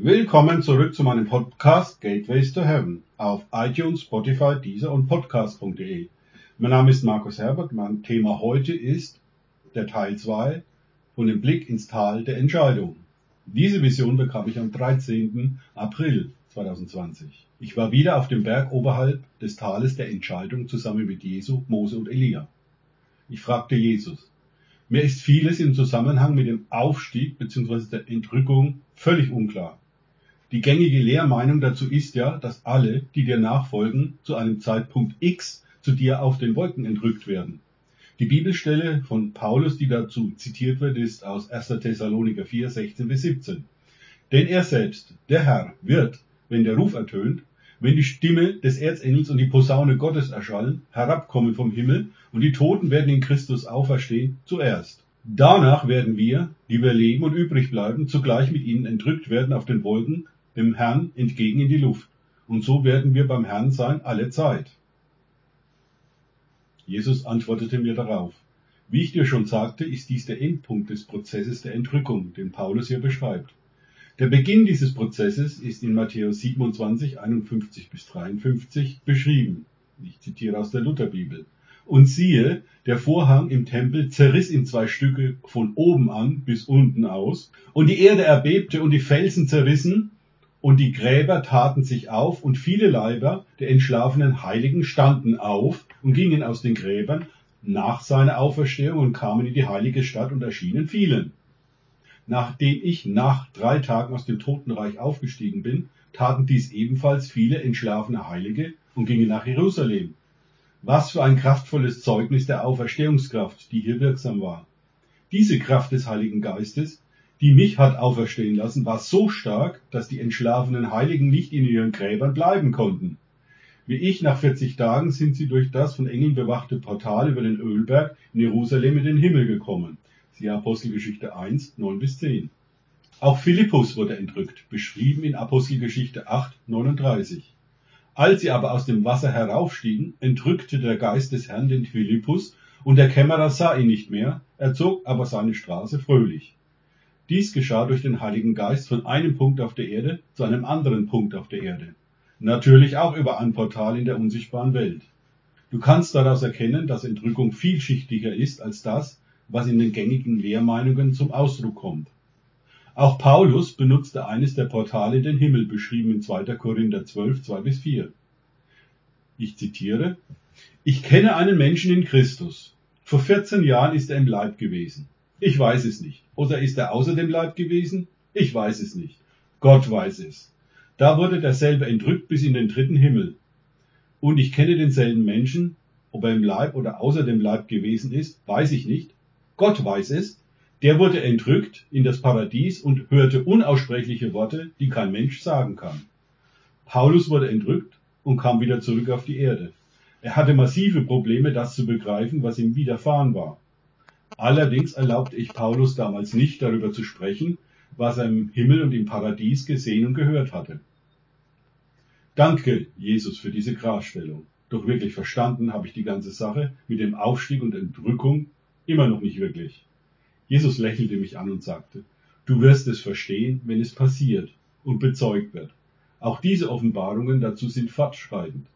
Willkommen zurück zu meinem Podcast Gateways to Heaven auf iTunes, Spotify, Deezer und Podcast.de. Mein Name ist Markus Herbert. Mein Thema heute ist der Teil 2 von dem Blick ins Tal der Entscheidung. Diese Vision bekam ich am 13. April 2020. Ich war wieder auf dem Berg oberhalb des Tales der Entscheidung zusammen mit Jesu, Mose und Elia. Ich fragte Jesus, mir ist vieles im Zusammenhang mit dem Aufstieg bzw. der Entrückung völlig unklar. Die gängige Lehrmeinung dazu ist ja, dass alle, die dir nachfolgen, zu einem Zeitpunkt X zu dir auf den Wolken entrückt werden. Die Bibelstelle von Paulus, die dazu zitiert wird, ist aus 1. Thessaloniker 4, 16 bis 17. Denn er selbst, der Herr, wird, wenn der Ruf ertönt, wenn die Stimme des Erzengels und die Posaune Gottes erschallen, herabkommen vom Himmel und die Toten werden in Christus auferstehen zuerst. Danach werden wir, die wir leben und übrig bleiben, zugleich mit ihnen entrückt werden auf den Wolken, dem Herrn entgegen in die Luft. Und so werden wir beim Herrn sein alle Zeit. Jesus antwortete mir darauf. Wie ich dir schon sagte, ist dies der Endpunkt des Prozesses der Entrückung, den Paulus hier beschreibt. Der Beginn dieses Prozesses ist in Matthäus 27, 51 bis 53 beschrieben. Ich zitiere aus der Lutherbibel. Und siehe, der Vorhang im Tempel zerriss in zwei Stücke von oben an bis unten aus, und die Erde erbebte und die Felsen zerrissen, und die Gräber taten sich auf, und viele Leiber der entschlafenen Heiligen standen auf und gingen aus den Gräbern nach seiner Auferstehung und kamen in die heilige Stadt und erschienen vielen. Nachdem ich nach drei Tagen aus dem Totenreich aufgestiegen bin, taten dies ebenfalls viele entschlafene Heilige und gingen nach Jerusalem. Was für ein kraftvolles Zeugnis der Auferstehungskraft, die hier wirksam war. Diese Kraft des Heiligen Geistes die mich hat auferstehen lassen, war so stark, dass die entschlafenen Heiligen nicht in ihren Gräbern bleiben konnten. Wie ich nach 40 Tagen sind sie durch das von Engeln bewachte Portal über den Ölberg in Jerusalem in den Himmel gekommen. Siehe Apostelgeschichte 1, 9 bis 10. Auch Philippus wurde entrückt, beschrieben in Apostelgeschichte 8, 39. Als sie aber aus dem Wasser heraufstiegen, entrückte der Geist des Herrn den Philippus, und der Kämmerer sah ihn nicht mehr, er zog aber seine Straße fröhlich. Dies geschah durch den Heiligen Geist von einem Punkt auf der Erde zu einem anderen Punkt auf der Erde. Natürlich auch über ein Portal in der unsichtbaren Welt. Du kannst daraus erkennen, dass Entrückung vielschichtiger ist als das, was in den gängigen Lehrmeinungen zum Ausdruck kommt. Auch Paulus benutzte eines der Portale den Himmel, beschrieben in 2. Korinther 12, 2 bis 4. Ich zitiere, Ich kenne einen Menschen in Christus. Vor 14 Jahren ist er im Leib gewesen. Ich weiß es nicht. Oder ist er außer dem Leib gewesen? Ich weiß es nicht. Gott weiß es. Da wurde derselbe entrückt bis in den dritten Himmel. Und ich kenne denselben Menschen, ob er im Leib oder außer dem Leib gewesen ist, weiß ich nicht. Gott weiß es. Der wurde entrückt in das Paradies und hörte unaussprechliche Worte, die kein Mensch sagen kann. Paulus wurde entrückt und kam wieder zurück auf die Erde. Er hatte massive Probleme, das zu begreifen, was ihm widerfahren war. Allerdings erlaubte ich Paulus damals nicht, darüber zu sprechen, was er im Himmel und im Paradies gesehen und gehört hatte. Danke, Jesus, für diese Klarstellung. Doch wirklich verstanden habe ich die ganze Sache mit dem Aufstieg und Entrückung immer noch nicht wirklich. Jesus lächelte mich an und sagte, du wirst es verstehen, wenn es passiert und bezeugt wird. Auch diese Offenbarungen dazu sind fortschreitend.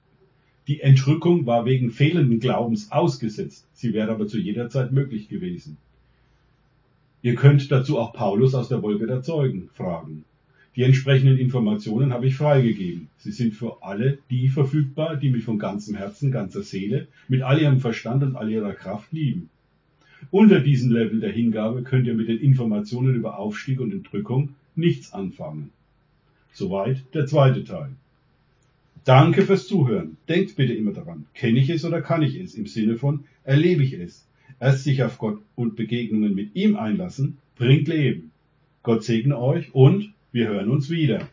Die Entrückung war wegen fehlenden Glaubens ausgesetzt, sie wäre aber zu jeder Zeit möglich gewesen. Ihr könnt dazu auch Paulus aus der Wolke der Zeugen fragen. Die entsprechenden Informationen habe ich freigegeben. Sie sind für alle die verfügbar, die mich von ganzem Herzen, ganzer Seele, mit all ihrem Verstand und all ihrer Kraft lieben. Unter diesem Level der Hingabe könnt ihr mit den Informationen über Aufstieg und Entrückung nichts anfangen. Soweit der zweite Teil. Danke fürs Zuhören. Denkt bitte immer daran, kenne ich es oder kann ich es? Im Sinne von, erlebe ich es? Erst sich auf Gott und Begegnungen mit ihm einlassen, bringt Leben. Gott segne euch und wir hören uns wieder.